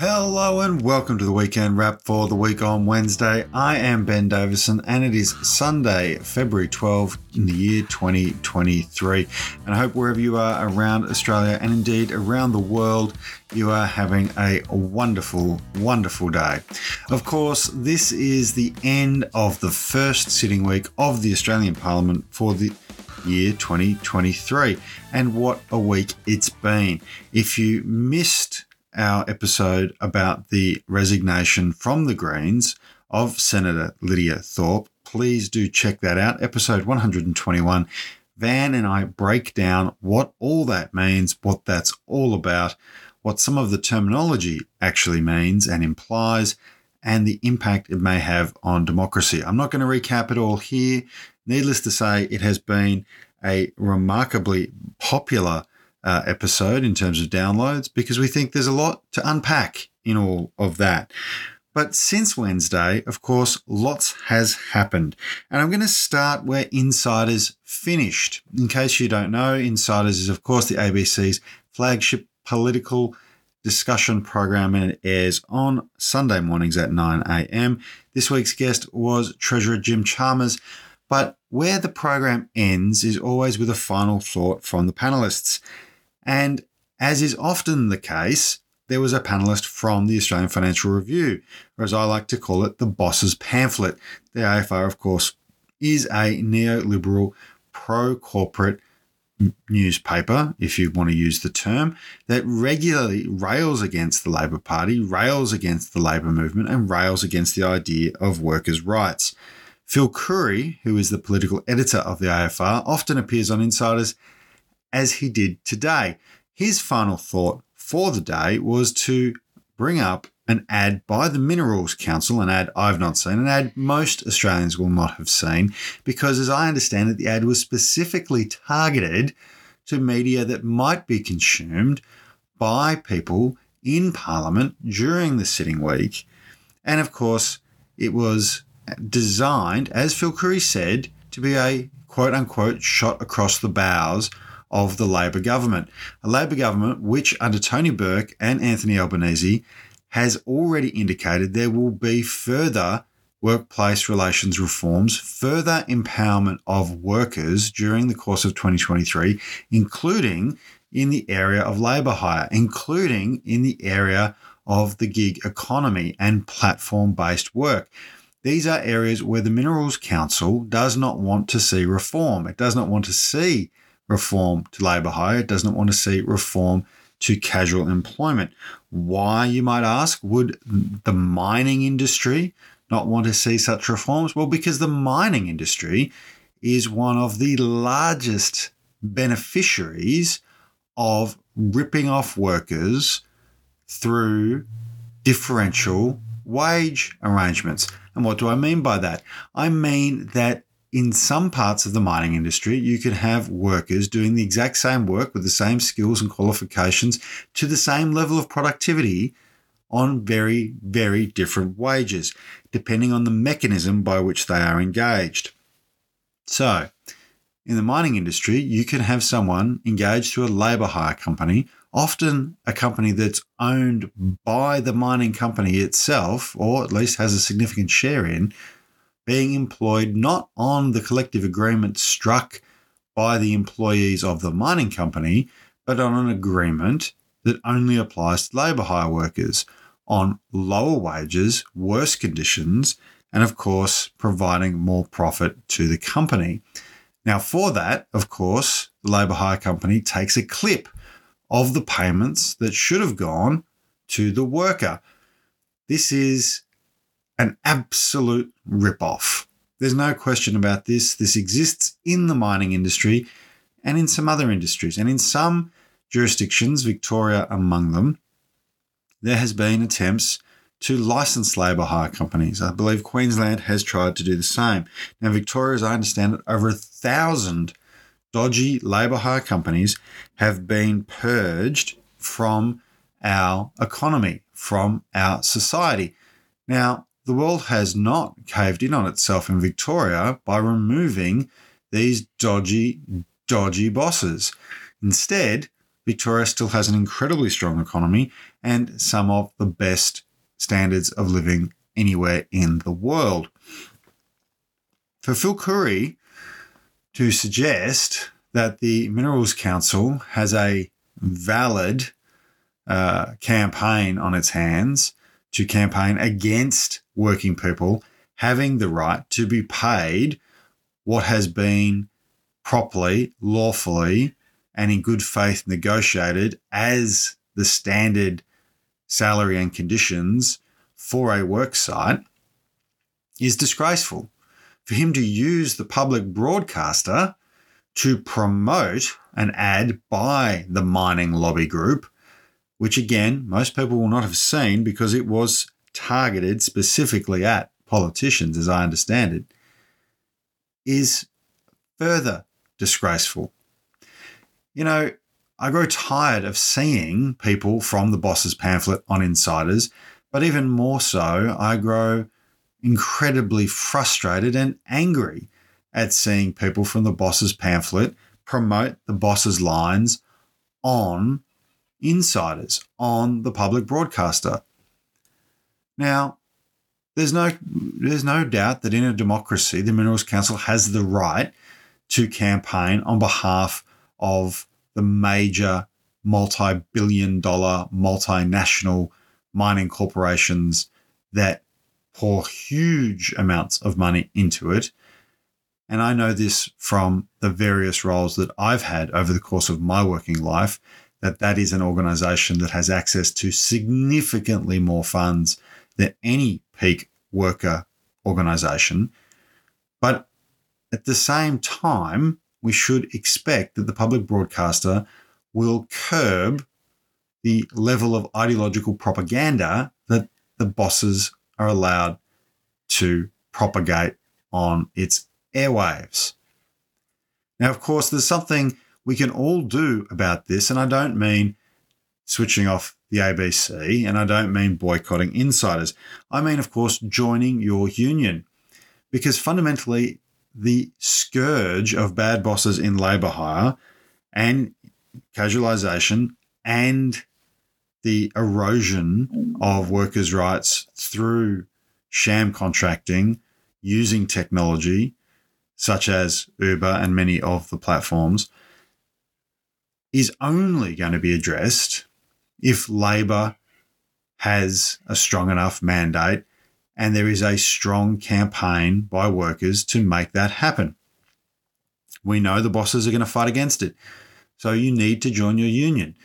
Hello and welcome to the weekend wrap for the week on Wednesday. I am Ben Davison and it is Sunday, February 12 in the year 2023. And I hope wherever you are around Australia and indeed around the world, you are having a wonderful, wonderful day. Of course, this is the end of the first sitting week of the Australian Parliament for the year 2023. And what a week it's been. If you missed our episode about the resignation from the Greens of Senator Lydia Thorpe, please do check that out. Episode 121. Van and I break down what all that means, what that's all about, what some of the terminology actually means and implies, and the impact it may have on democracy. I'm not going to recap it all here. Needless to say, it has been a remarkably popular uh, episode in terms of downloads because we think there's a lot to unpack in all of that. But since Wednesday, of course, lots has happened. And I'm going to start where Insiders finished. In case you don't know, Insiders is, of course, the ABC's flagship political discussion program and it airs on Sunday mornings at 9 a.m. This week's guest was Treasurer Jim Chalmers. But where the program ends is always with a final thought from the panelists. And as is often the case, there was a panelist from the Australian Financial Review, or as I like to call it, the boss's pamphlet. The AFR, of course, is a neoliberal, pro corporate newspaper, if you want to use the term, that regularly rails against the Labor Party, rails against the Labor movement, and rails against the idea of workers' rights. Phil Coorey, who is the political editor of the AFR, often appears on Insiders as he did today. His final thought for the day was to bring up an ad by the Minerals Council, an ad I've not seen, an ad most Australians will not have seen, because as I understand it, the ad was specifically targeted to media that might be consumed by people in Parliament during the sitting week. And of course, it was designed, as Phil Coorey said, to be a quote unquote shot across the bows of the Labor government. A Labor government which, under Tony Burke and Anthony Albanese, has already indicated there will be further workplace relations reforms, further empowerment of workers during the course of 2023, including in the area of labour hire, including in the area of the gig economy and platform based work. These are areas where the Minerals Council does not want to see reform. It does not want to see reform to labour hire. It does not want to see reform to casual employment. Why, you might ask, would the mining industry not want to see such reforms? Well, because the mining industry is one of the largest beneficiaries of ripping off workers through differential wage arrangements. And what do I mean by that? I mean that in some parts of the mining industry, you could have workers doing the exact same work with the same skills and qualifications to the same level of productivity on very, very different wages, depending on the mechanism by which they are engaged. So, in the mining industry, you can have someone engaged through a labour hire company, often a company that's owned by the mining company itself, or at least has a significant share in, being employed not on the collective agreement struck by the employees of the mining company, but on an agreement that only applies to labour hire workers on lower wages, worse conditions, and of course, providing more profit to the company. Now, for that, of course, the labour hire company takes a clip of the payments that should have gone to the worker. This is an absolute ripoff. There's no question about this. This exists in the mining industry and in some other industries. And in some jurisdictions, Victoria among them, there has been attempts to license labour hire companies. I believe Queensland has tried to do the same. Now, Victoria, as I understand it, over a thousand dodgy labour hire companies have been purged from our economy, from our society. Now, the world has not caved in on itself in Victoria by removing these dodgy, dodgy bosses. Instead, Victoria still has an incredibly strong economy and some of the best standards of living anywhere in the world. For Phil Coorey to suggest that the Minerals Council has a valid uh, campaign on its hands to campaign against working people having the right to be paid what has been properly, lawfully, and in good faith negotiated as the standard salary and conditions for a work site is disgraceful. For him to use the public broadcaster to promote an ad by the mining lobby group, which again, most people will not have seen because it was targeted specifically at politicians, as I understand it, is further disgraceful. You know, I grow tired of seeing people from the boss's pamphlet on insiders, but even more so, I grow incredibly frustrated and angry at seeing people from the boss's pamphlet promote the boss's lines on insiders, on the public broadcaster. Now, there's no there's no doubt that in a democracy, the Minerals Council has the right to campaign on behalf of the major multi-billion dollar multinational mining corporations that pour huge amounts of money into it. And I know this from the various roles that I've had over the course of my working life that that is an organization that has access to significantly more funds than any peak worker organization. But at the same time, we should expect that the public broadcaster will curb the level of ideological propaganda that the bosses are allowed to propagate on its airwaves. Now, of course, there's something we can all do about this, and I don't mean switching off the ABC, and I don't mean boycotting insiders. I mean, of course, joining your union. Because fundamentally, the scourge of bad bosses in labour hire and casualisation and the erosion of workers' rights through sham contracting using technology, such as Uber and many of the platforms, is only going to be addressed if Labor has a strong enough mandate and there is a strong campaign by workers to make that happen. We know the bosses are going to fight against it. So you need to join your union.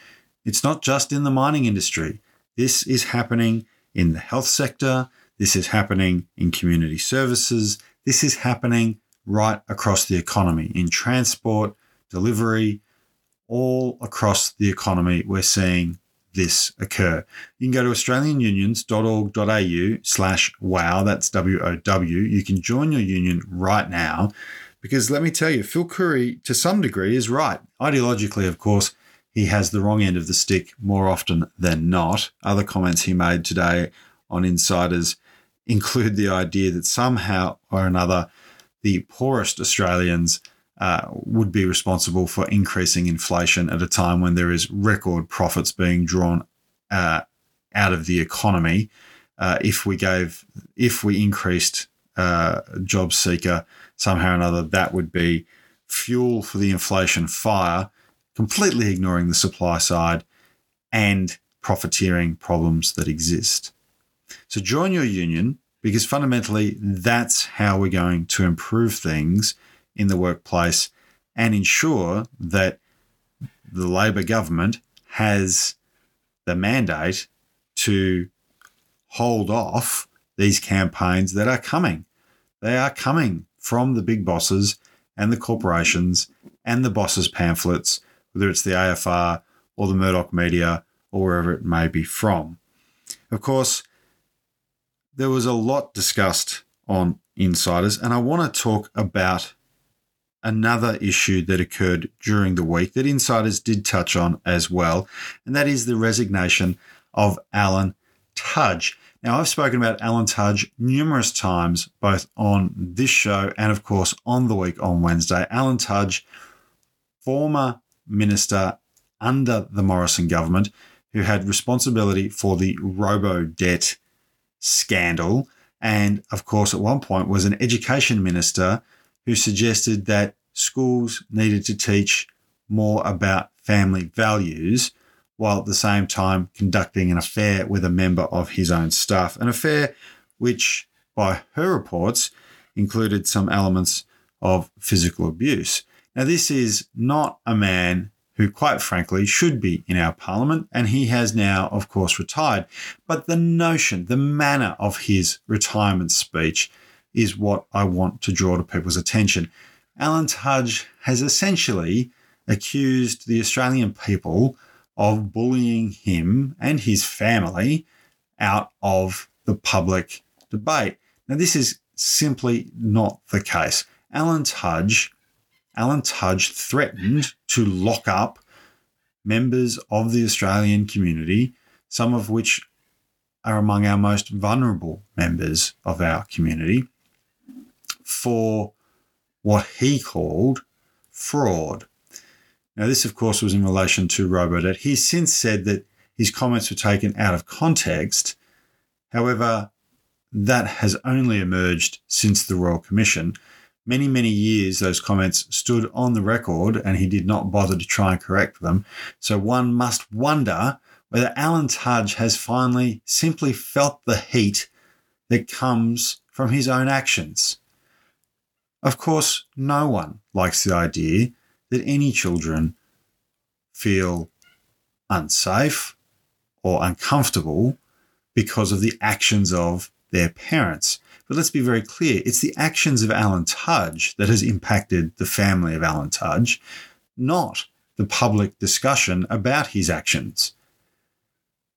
It's not just in the mining industry. This is happening in the health sector. This is happening in community services. This is happening right across the economy in transport, delivery, all across the economy. We're seeing this occur. You can go to australianunions.org.au slash wow, that's W-O-W. You can join your union right now because let me tell you, Phil Coorey, to some degree, is right. Ideologically, of course, he has the wrong end of the stick more often than not. Other comments he made today on insiders include the idea that somehow or another the poorest Australians – uh, would be responsible for increasing inflation at a time when there is record profits being drawn uh, out of the economy. Uh, if we gave, if we increased uh, job seeker somehow or another, that would be fuel for the inflation fire, completely ignoring the supply side and profiteering problems that exist. So join your union because fundamentally that's how we're going to improve things in the workplace and ensure that the Labor government has the mandate to hold off these campaigns that are coming. They are coming from the big bosses and the corporations and the bosses' pamphlets, whether it's the AFR or the Murdoch media or wherever it may be from. Of course, there was a lot discussed on insiders, and I want to talk about another issue that occurred during the week that insiders did touch on as well, and that is the resignation of Alan Tudge. Now, I've spoken about Alan Tudge numerous times, both on this show and, of course, on the week on Wednesday. Alan Tudge, former minister under the Morrison government who had responsibility for the robo debt scandal. And of course, at one point was an education minister who suggested that schools needed to teach more about family values while at the same time conducting an affair with a member of his own staff. An affair which, by her reports, included some elements of physical abuse. Now, this is not a man who, quite frankly, should be in our parliament, and he has now, of course, retired. But the notion, the manner of his retirement speech is what I want to draw to people's attention. Alan Tudge has essentially accused the Australian people of bullying him and his family out of the public debate. Now, this is simply not the case. Alan Tudge, Alan Tudge threatened to lock up members of the Australian community, some of which are among our most vulnerable members of our community, for what he called fraud. Now, this, of course, was in relation to Robodebt. He's since said that his comments were taken out of context. However, that has only emerged since the Royal Commission. Many, many years those comments stood on the record and he did not bother to try and correct them. So one must wonder whether Alan Tudge has finally simply felt the heat that comes from his own actions. Of course, no one likes the idea that any children feel unsafe or uncomfortable because of the actions of their parents. But let's be very clear it's the actions of Alan Tudge that has impacted the family of Alan Tudge, not the public discussion about his actions.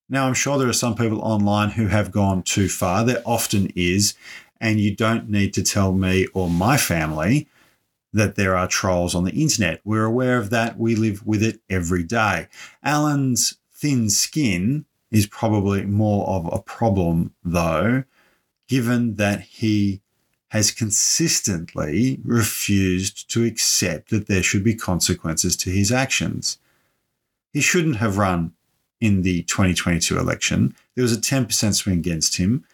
Now, I'm sure there are some people online who have gone too far. There often is. And you don't need to tell me or my family that there are trolls on the internet. We're aware of that. We live with it every day. Alan's thin skin is probably more of a problem, though, given that he has consistently refused to accept that there should be consequences to his actions. He shouldn't have run in the 2022 election. There was a 10% swing against him.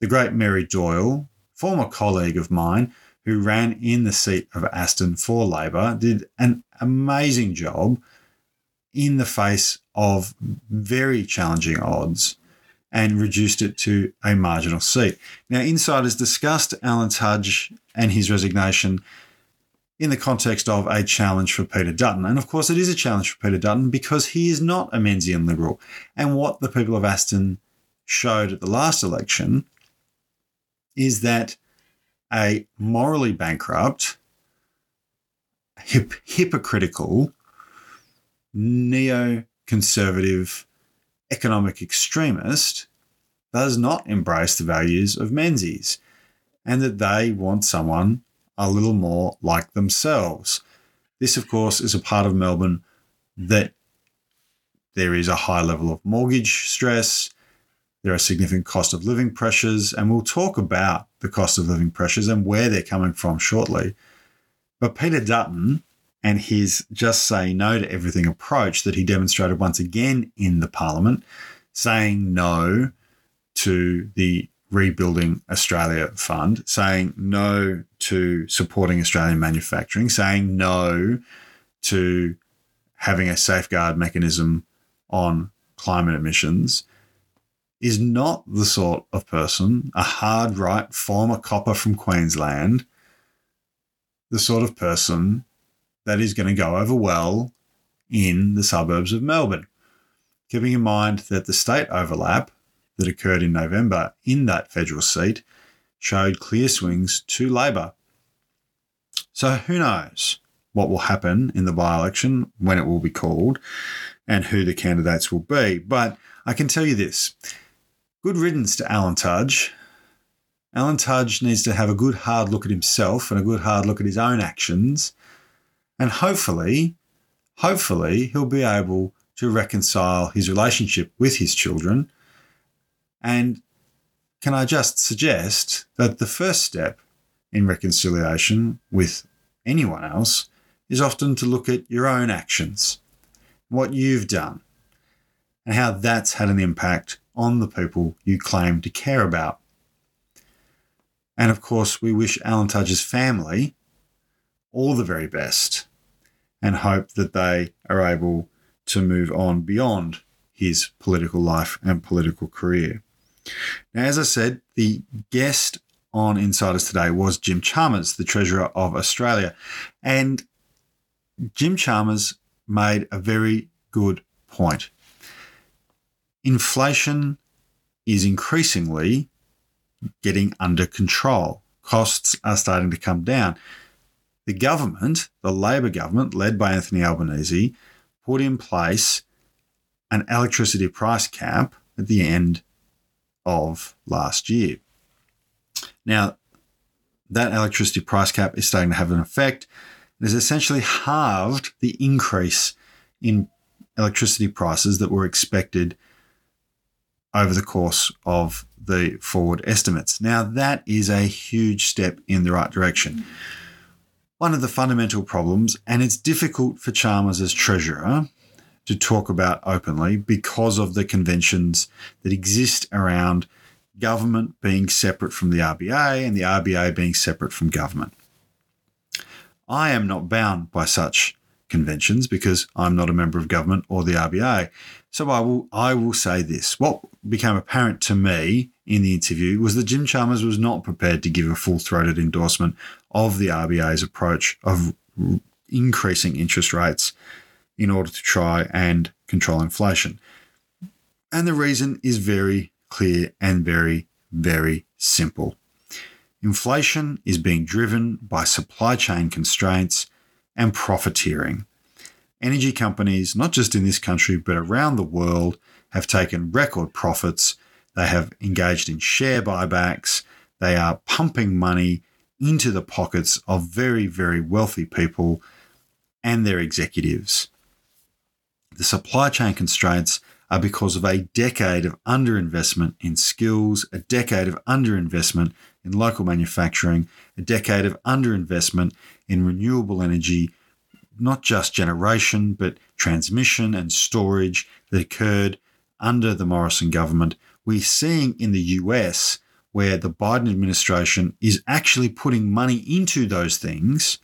The great Mary Doyle, former colleague of mine, who ran in the seat of Aston for Labor, did an amazing job in the face of very challenging odds and reduced it to a marginal seat. Now, insiders discussed Alan Tudge and his resignation in the context of a challenge for Peter Dutton. And of course, it is a challenge for Peter Dutton because he is not a Menzian Liberal. And what the people of Aston showed at the last election is that a morally bankrupt, hip, hypocritical, neo-conservative economic extremist does not embrace the values of Menzies and that they want someone a little more like themselves. This, of course, is a part of Melbourne that there is a high level of mortgage stress, there are significant cost of living pressures, and we'll talk about the cost of living pressures and where they're coming from shortly. But Peter Dutton and his just say no to everything approach that he demonstrated once again in the parliament, saying no to the Rebuilding Australia Fund, saying no to supporting Australian manufacturing, saying no to having a safeguard mechanism on climate emissions, is not the sort of person, a hard right former copper from Queensland, the sort of person that is going to go over well in the suburbs of Melbourne. Keeping in mind that the state overlap that occurred in November in that federal seat showed clear swings to Labor. So who knows what will happen in the by election, when it will be called, and who the candidates will be. But I can tell you this Good riddance to Alan Tudge. Alan Tudge needs to have a good hard look at himself and a good hard look at his own actions. And hopefully, hopefully, he'll be able to reconcile his relationship with his children. And can I just suggest that the first step in reconciliation with anyone else is often to look at your own actions. what you've done, and how that's had an impact on the people you claim to care about. And of course, we wish Alan Tudge's family all the very best and hope that they are able to move on beyond his political life and political career. Now, as I said, the guest on Insiders today was Jim Chalmers, the Treasurer of Australia. And Jim Chalmers made a very good point. Inflation is increasingly getting under control. Costs are starting to come down. The government, the Labor government, led by Anthony Albanese, put in place an electricity price cap at the end of last year. Now, that electricity price cap is starting to have an effect. It has essentially halved the increase in electricity prices that were expected over the course of the forward estimates. Now, that is a huge step in the right direction. One of the fundamental problems, and it's difficult for Chalmers as treasurer to talk about openly because of the conventions that exist around government being separate from the RBA and the RBA being separate from government. I am not bound by such conventions because I'm not a member of government or the RBA. So I will I will say this. What became apparent to me in the interview was that Jim Chalmers was not prepared to give a full-throated endorsement of the RBA's approach of increasing interest rates in order to try and control inflation. And the reason is very clear and very, very simple. Inflation is being driven by supply chain constraints and profiteering. Energy companies, not just in this country, but around the world, have taken record profits. They have engaged in share buybacks. They are pumping money into the pockets of very, very wealthy people and their executives. The supply chain constraints are because of a decade of underinvestment in skills, a decade of underinvestment in local manufacturing, a decade of underinvestment in renewable energy, not just generation, but transmission and storage that occurred under the Morrison government. We're seeing in the US where the Biden administration is actually putting money into those things,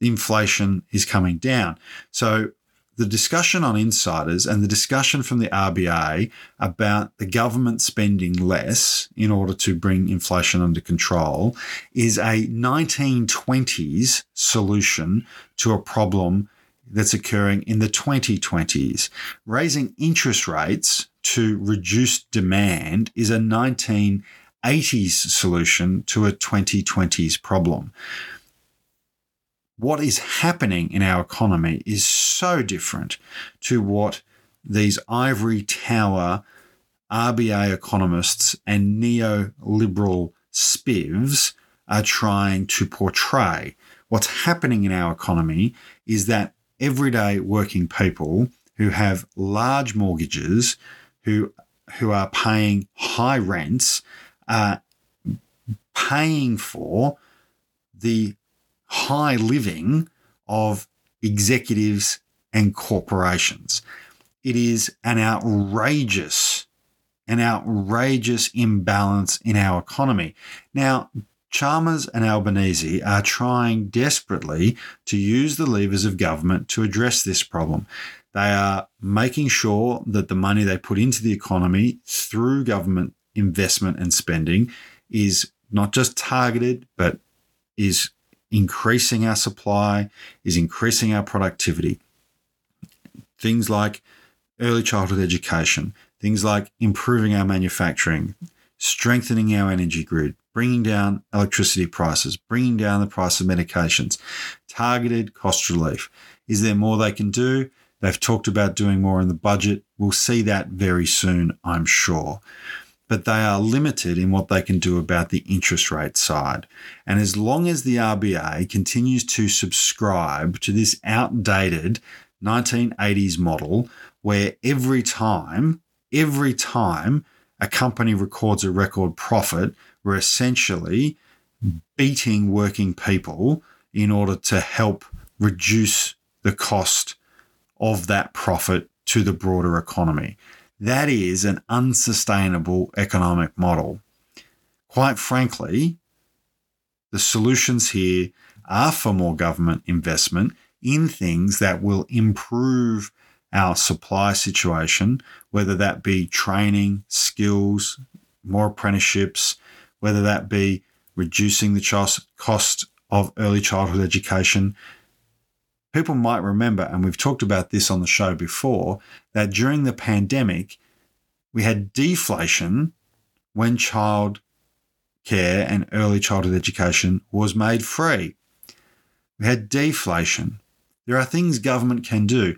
inflation is coming down. So the discussion on insiders and the discussion from the RBA about the government spending less in order to bring inflation under control is a 1920s solution to a problem that's occurring in the 2020s. Raising interest rates to reduce demand is a 1980s solution to a 2020s problem what is happening in our economy is so different to what these ivory tower RBA economists and neoliberal spivs are trying to portray. What's happening in our economy is that everyday working people who have large mortgages, who who are paying high rents, are paying for the high living of executives and corporations. It is an outrageous, an outrageous imbalance in our economy. Now, Chalmers and Albanese are trying desperately to use the levers of government to address this problem. They are making sure that the money they put into the economy through government investment and spending is not just targeted, but is increasing our supply, is increasing our productivity. Things like early childhood education, things like improving our manufacturing, strengthening our energy grid, bringing down electricity prices, bringing down the price of medications, targeted cost relief. Is there more they can do? They've talked about doing more in the budget. We'll see that very soon, I'm sure but they are limited in what they can do about the interest rate side. And as long as the RBA continues to subscribe to this outdated 1980s model where every time, every time a company records a record profit, we're essentially beating working people in order to help reduce the cost of that profit to the broader economy. That is an unsustainable economic model. Quite frankly, the solutions here are for more government investment in things that will improve our supply situation, whether that be training, skills, more apprenticeships, whether that be reducing the cost of early childhood education. People might remember, and we've talked about this on the show before, that during the pandemic, we had deflation when child care and early childhood education was made free. We had deflation. There are things government can do.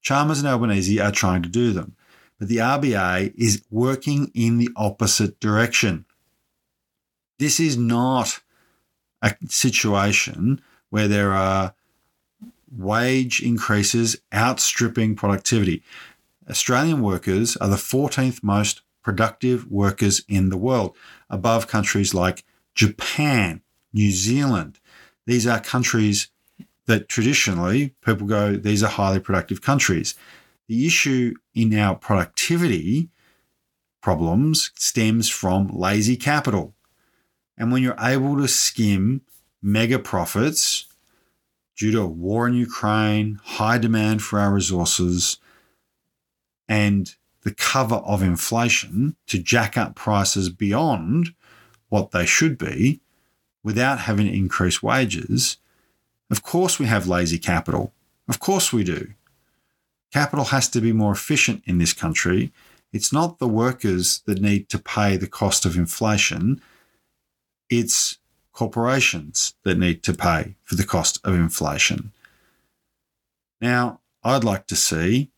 Chalmers and Albanese are trying to do them, but the RBA is working in the opposite direction. This is not a situation where there are wage increases outstripping productivity. Australian workers are the 14th most productive workers in the world, above countries like Japan, New Zealand. These are countries that traditionally people go, these are highly productive countries. The issue in our productivity problems stems from lazy capital. And when you're able to skim mega profits due to a war in Ukraine, high demand for our resources, and the cover of inflation to jack up prices beyond what they should be without having to increase wages, of course we have lazy capital. Of course we do. Capital has to be more efficient in this country. It's not the workers that need to pay the cost of inflation it's corporations that need to pay for the cost of inflation. Now, I'd like to see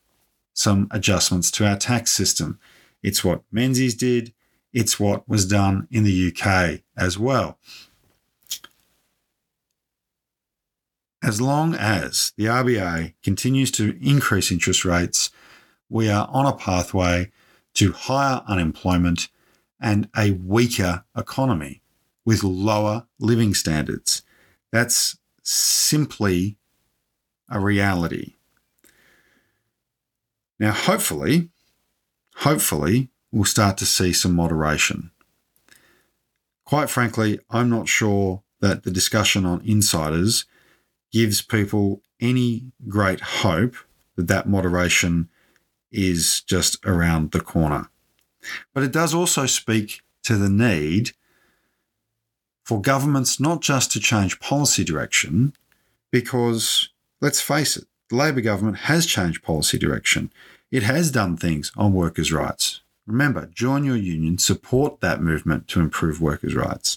some adjustments to our tax system. It's what Menzies did, it's what was done in the UK as well. As long as the RBA continues to increase interest rates, we are on a pathway to higher unemployment and a weaker economy with lower living standards. That's simply a reality. Now, hopefully, hopefully, we'll start to see some moderation. Quite frankly, I'm not sure that the discussion on insiders gives people any great hope that that moderation is just around the corner. But it does also speak to the need for governments not just to change policy direction, because let's face it, the Labor government has changed policy direction. It has done things on workers' rights. Remember, join your union, support that movement to improve workers' rights.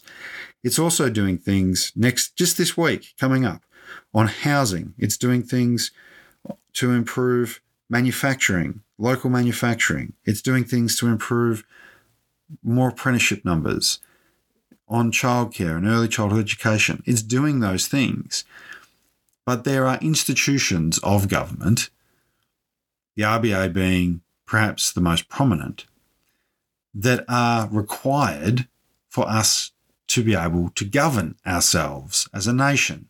It's also doing things next, just this week, coming up, on housing. It's doing things to improve manufacturing, local manufacturing. It's doing things to improve more apprenticeship numbers on childcare and early childhood education. It's doing those things. But there are institutions of government, the RBA being perhaps the most prominent, that are required for us to be able to govern ourselves as a nation.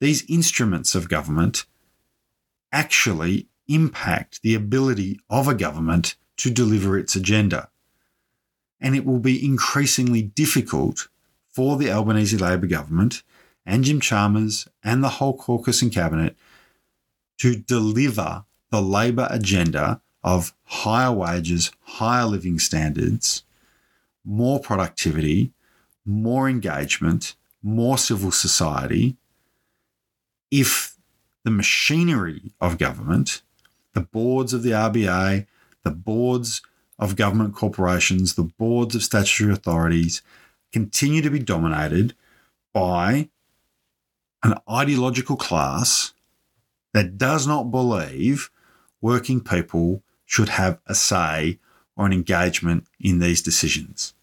These instruments of government actually impact the ability of a government to deliver its agenda and it will be increasingly difficult for the Albanese Labor government and Jim Chalmers and the whole caucus and cabinet to deliver the Labor agenda of higher wages, higher living standards, more productivity, more engagement, more civil society, if the machinery of government, the boards of the RBA, the boards of government corporations, the boards of statutory authorities continue to be dominated by an ideological class that does not believe working people should have a say or an engagement in these decisions.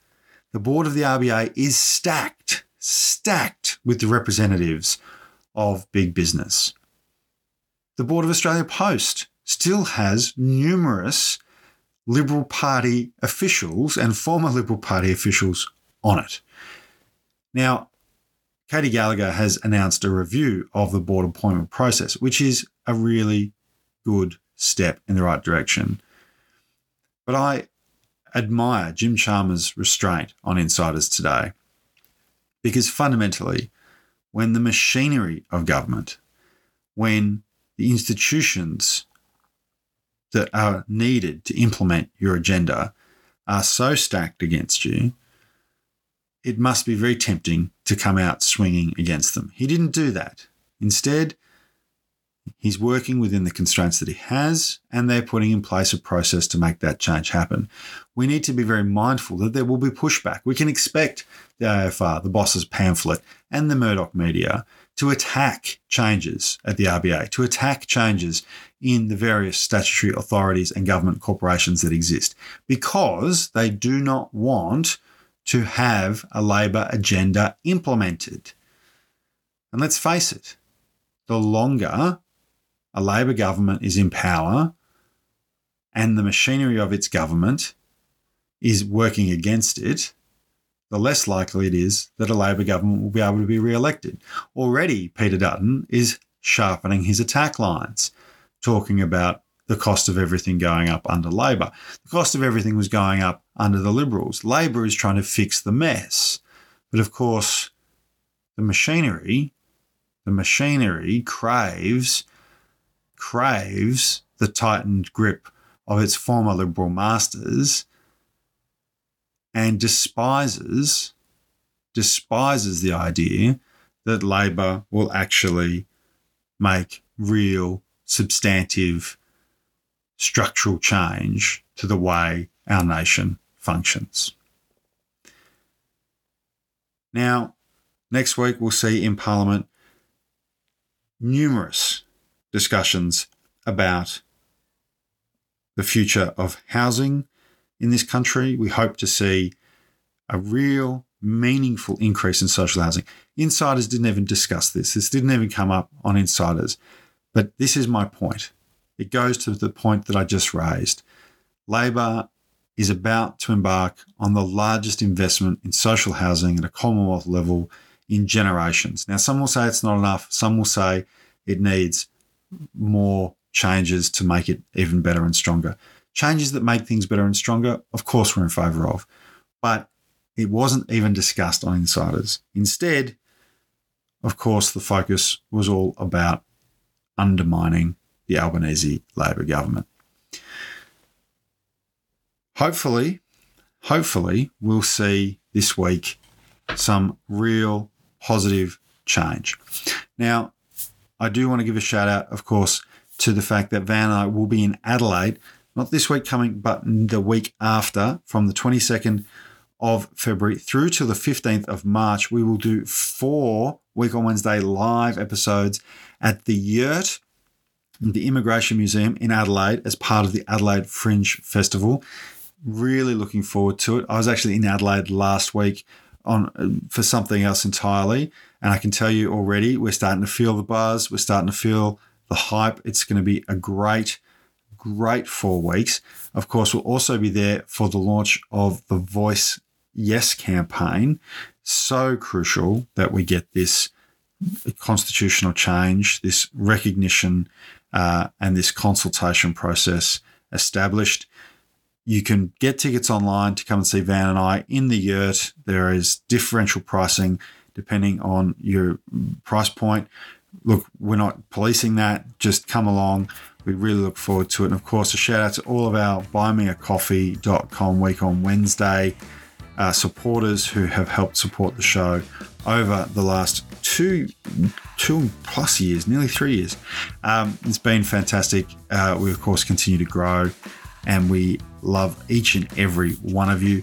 The board of the RBA is stacked, stacked with the representatives of big business. The board of Australia Post still has numerous Liberal Party officials and former Liberal Party officials on it. Now, Katy Gallagher has announced a review of the board appointment process, which is a really good step in the right direction. But I admire Jim Chalmers' restraint on insiders today because fundamentally, when the machinery of government, when the institutions that are needed to implement your agenda are so stacked against you, it must be very tempting to come out swinging against them. He didn't do that. Instead, He's working within the constraints that he has, and they're putting in place a process to make that change happen. We need to be very mindful that there will be pushback. We can expect the AFR, the boss's pamphlet, and the Murdoch media to attack changes at the RBA, to attack changes in the various statutory authorities and government corporations that exist, because they do not want to have a Labor agenda implemented. And let's face it, the longer a Labor government is in power and the machinery of its government is working against it, the less likely it is that a Labor government will be able to be re elected. Already, Peter Dutton is sharpening his attack lines, talking about the cost of everything going up under Labor. The cost of everything was going up under the Liberals. Labor is trying to fix the mess. But of course, the machinery, the machinery craves craves the tightened grip of its former liberal masters and despises despises the idea that Labor will actually make real substantive structural change to the way our nation functions. Now, next week we'll see in Parliament numerous discussions about the future of housing in this country. We hope to see a real meaningful increase in social housing. Insiders didn't even discuss this. This didn't even come up on Insiders. But this is my point. It goes to the point that I just raised. Labor is about to embark on the largest investment in social housing at a Commonwealth level in generations. Now, some will say it's not enough. Some will say it needs more changes to make it even better and stronger. Changes that make things better and stronger, of course, we're in favour of, but it wasn't even discussed on insiders. Instead, of course, the focus was all about undermining the Albanese Labor government. Hopefully, hopefully, we'll see this week some real positive change. Now, I do want to give a shout out, of course, to the fact that Van and I will be in Adelaide, not this week coming, but the week after, from the 22nd of February through to the 15th of March. We will do four Week on Wednesday live episodes at the Yurt, the Immigration Museum in Adelaide, as part of the Adelaide Fringe Festival. Really looking forward to it. I was actually in Adelaide last week on for something else entirely. And I can tell you already, we're starting to feel the buzz. We're starting to feel the hype. It's going to be a great, great four weeks. Of course, we'll also be there for the launch of the Voice Yes campaign. So crucial that we get this constitutional change, this recognition, uh, and this consultation process established. You can get tickets online to come and see Van and I in the yurt. There is differential pricing depending on your price point. Look, we're not policing that. Just come along. We really look forward to it. And of course, a shout out to all of our buymeacoffee.com week on Wednesday uh, supporters who have helped support the show over the last two two plus years, nearly three years. Um, it's been fantastic. Uh, we of course continue to grow, and we love each and every one of you.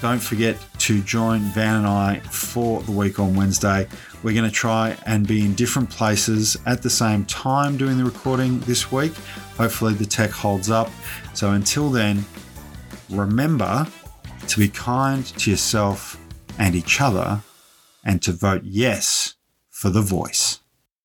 Don't forget to join Van and I for the week on Wednesday. We're going to try and be in different places at the same time doing the recording this week. Hopefully, the tech holds up. So, until then, remember to be kind to yourself and each other and to vote yes for the voice.